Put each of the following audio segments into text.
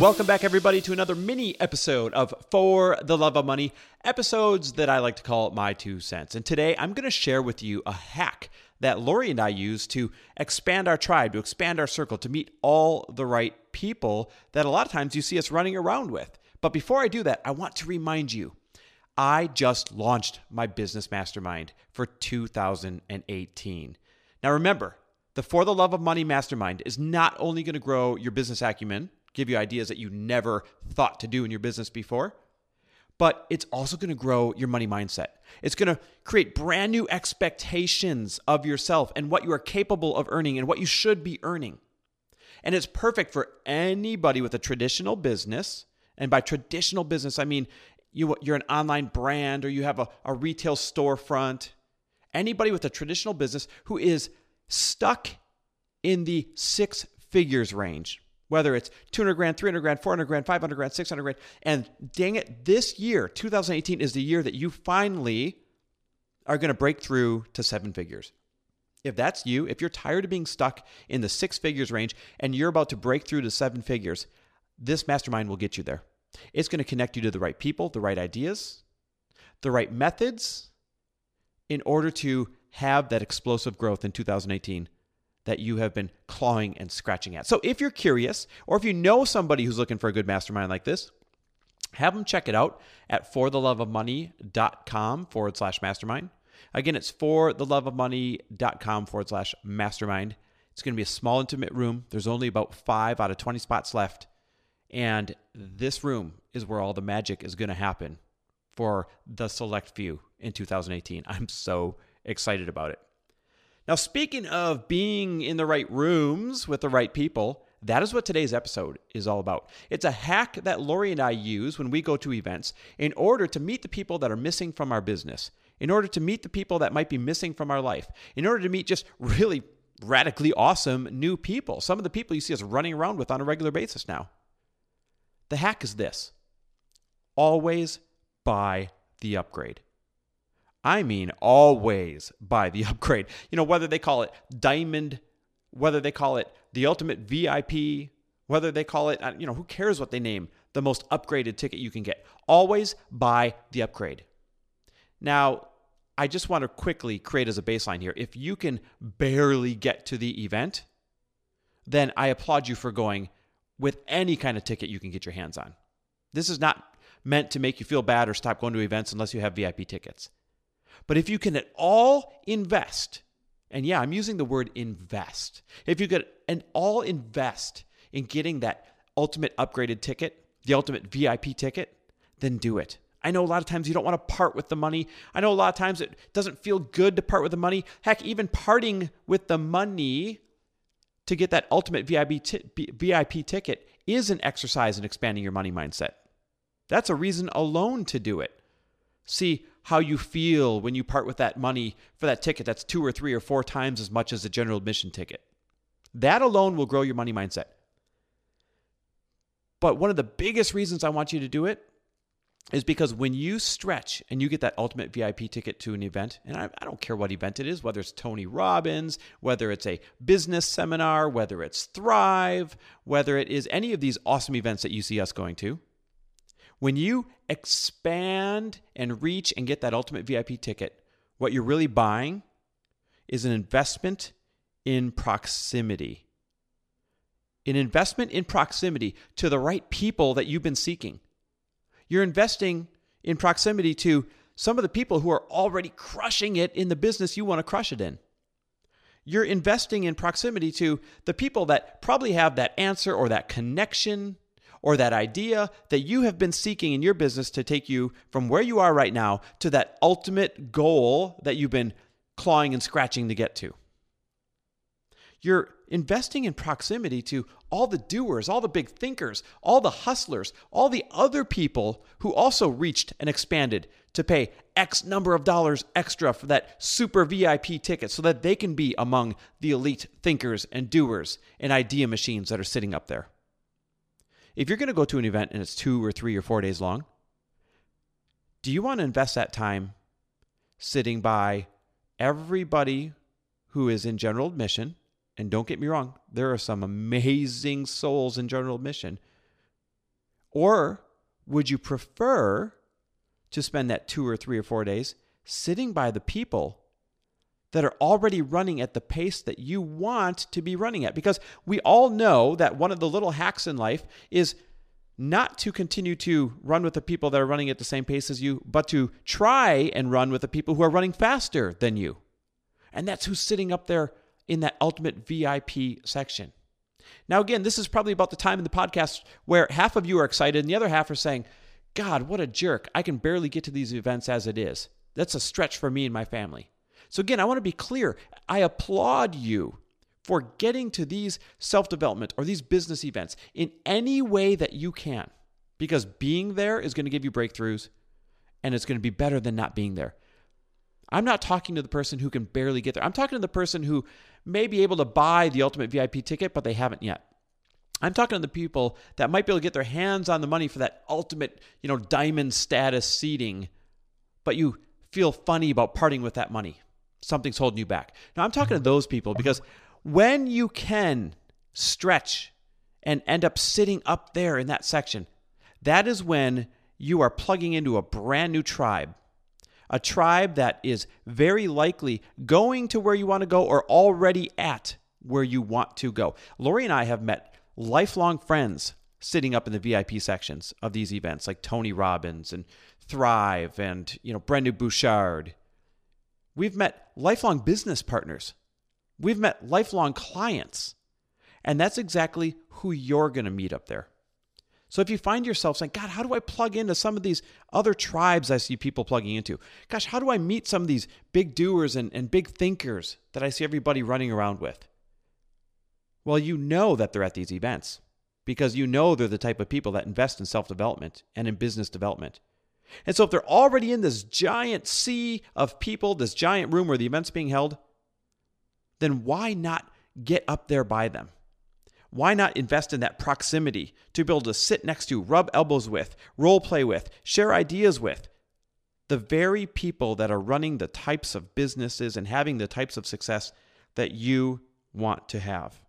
Welcome back, everybody, to another mini episode of For the Love of Money, episodes that I like to call my two cents. And today I'm going to share with you a hack that Lori and I use to expand our tribe, to expand our circle, to meet all the right people that a lot of times you see us running around with. But before I do that, I want to remind you I just launched my business mastermind for 2018. Now, remember, the For the Love of Money Mastermind is not only going to grow your business acumen give you ideas that you never thought to do in your business before. But it's also going to grow your money mindset. It's going to create brand new expectations of yourself and what you are capable of earning and what you should be earning. And it's perfect for anybody with a traditional business. And by traditional business, I mean you, you're an online brand or you have a, a retail storefront. Anybody with a traditional business who is stuck in the six figures range whether it's 200 grand, 300 grand, 400 grand, 500 grand, 600 grand. And dang it, this year, 2018, is the year that you finally are going to break through to seven figures. If that's you, if you're tired of being stuck in the six figures range and you're about to break through to seven figures, this mastermind will get you there. It's going to connect you to the right people, the right ideas, the right methods in order to have that explosive growth in 2018 that you have been clawing and scratching at. So if you're curious, or if you know somebody who's looking for a good mastermind like this, have them check it out at fortheloveofmoney.com forward slash mastermind. Again, it's fortheloveofmoney.com forward slash mastermind. It's going to be a small, intimate room. There's only about five out of 20 spots left. And this room is where all the magic is going to happen for the select few in 2018. I'm so excited about it. Now, speaking of being in the right rooms with the right people, that is what today's episode is all about. It's a hack that Lori and I use when we go to events in order to meet the people that are missing from our business, in order to meet the people that might be missing from our life, in order to meet just really radically awesome new people, some of the people you see us running around with on a regular basis now. The hack is this always buy the upgrade. I mean, always buy the upgrade. You know, whether they call it diamond, whether they call it the ultimate VIP, whether they call it, uh, you know, who cares what they name the most upgraded ticket you can get. Always buy the upgrade. Now, I just want to quickly create as a baseline here. If you can barely get to the event, then I applaud you for going with any kind of ticket you can get your hands on. This is not meant to make you feel bad or stop going to events unless you have VIP tickets. But if you can at all invest, and yeah, I'm using the word invest. If you could and all invest in getting that ultimate upgraded ticket, the ultimate VIP ticket, then do it. I know a lot of times you don't want to part with the money. I know a lot of times it doesn't feel good to part with the money. Heck, even parting with the money to get that ultimate VIP, t- VIP ticket is an exercise in expanding your money mindset. That's a reason alone to do it. See, how you feel when you part with that money for that ticket that's two or three or four times as much as a general admission ticket. That alone will grow your money mindset. But one of the biggest reasons I want you to do it is because when you stretch and you get that ultimate VIP ticket to an event, and I, I, don't care what event it is, whether it's Tony Robbins, whether it's a business seminar, whether it's Thrive, whether it is any of these awesome events that you see us going to, when you expand and reach and get that ultimate VIP ticket, what you're really buying is an investment in proximity. An investment in proximity to the right people that you've been seeking. You're investing in proximity to some of the people who are already crushing it in the business you want to crush it in. You're investing in proximity to the people that probably have that answer or that connection or that idea that you have been seeking in your business to take you from where you are right now to that ultimate goal that you've been clawing and scratching to get to. You're investing in proximity to all the doers, all the big thinkers, all the hustlers, all the other people who also reached and expanded to pay X number of dollars extra for that super VIP ticket so that they can be among the elite thinkers and doers and idea machines that are sitting up there. If you're going to go to an event and it's two or three or four days long, do you want to invest that time sitting by everybody who is in general admission? And don't get me wrong, there are some amazing souls in general admission. Or would you prefer to spend that two or three or four days sitting by the people that are already running at the pace that you want to be running at? Because we all know that one of the little hacks in life is not to continue to run with the people that are running at the same pace as you, but to try and run with the people who are running faster than you. And that's who's sitting up there in that ultimate VIP section. Now, again, this is probably about the time in the podcast where half of you are excited and the other half are saying, God, what a jerk. I can barely get to these events as it is. That's a stretch for me and my family. So, again, I want to be clear. I applaud you for getting to these self development or these business events in any way that you can, because being there is going to give you breakthroughs and it's going to be better than not being there. I'm not talking to the person who can barely get there. I'm talking to the person who may be able to buy the ultimate VIP ticket, but they haven't yet. I'm talking to the people that might be able to get their hands on the money for that ultimate, you know, diamond status seating, but you feel funny about parting with that money. Something's holding you back. Now, I'm talking to mm-hmm. those people mm-hmm. because when you can stretch and end up sitting up there in that section, that is when you are plugging into a brand new tribe. A tribe that is very likely going to where you want to go or already at where you want to go. Lori and I have met lifelong friends sitting up in the VIP sections of these events, like Tony Robbins and Thrive and you know Brendon Burchard. We've met lifelong business partners We've met lifelong clients. And that's exactly who you're going to meet up there. So if you find yourself saying, God, how do I plug into some of these other tribes I see people plugging into? Gosh, how do I meet some of these big doers and, and big thinkers that I see everybody running around with? Well, you know that they're at these events because you know they're the type of people that invest in self development and in business development. And so if they're already in this giant sea of people, this giant room where the event's being held, then why not get up there by them? Why not invest in that proximity to be able to sit next to, rub elbows with, role play with, share ideas with? The very people that are running the types of businesses and having the types of success that you want to have.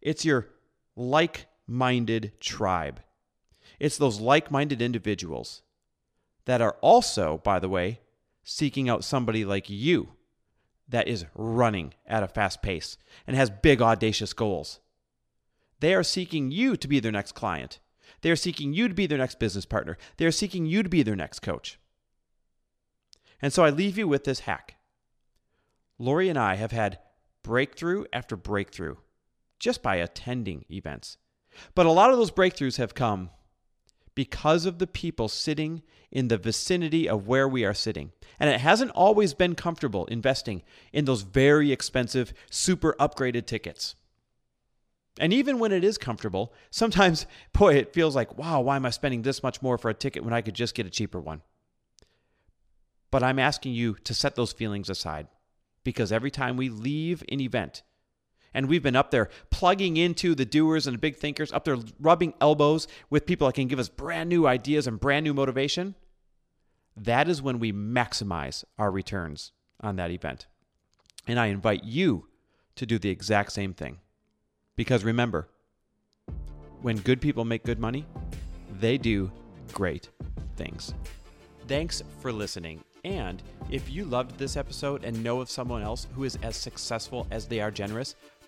It's your like minded tribe. It's those like minded individuals that are also, by the way, seeking out somebody like you that is running at a fast pace and has big, audacious goals. They are seeking you to be their next client. They are seeking you to be their next business partner. They are seeking you to be their next coach. And so I leave you with this hack. Lori and I have had breakthrough after breakthrough just by attending events. But a lot of those breakthroughs have come because of the people sitting in the vicinity of where we are sitting. And it hasn't always been comfortable investing in those very expensive, super upgraded tickets. And even when it is comfortable, sometimes, boy, it feels like, wow, why am I spending this much more for a ticket when I could just get a cheaper one? But I'm asking you to set those feelings aside because every time we leave an event, and we've been up there plugging into the doers and the big thinkers, up there rubbing elbows with people that can give us brand new ideas and brand new motivation. That is when we maximize our returns on that event. And I invite you to do the exact same thing. Because remember, when good people make good money, they do great things. Thanks for listening. And if you loved this episode and know of someone else who is as successful as they are generous,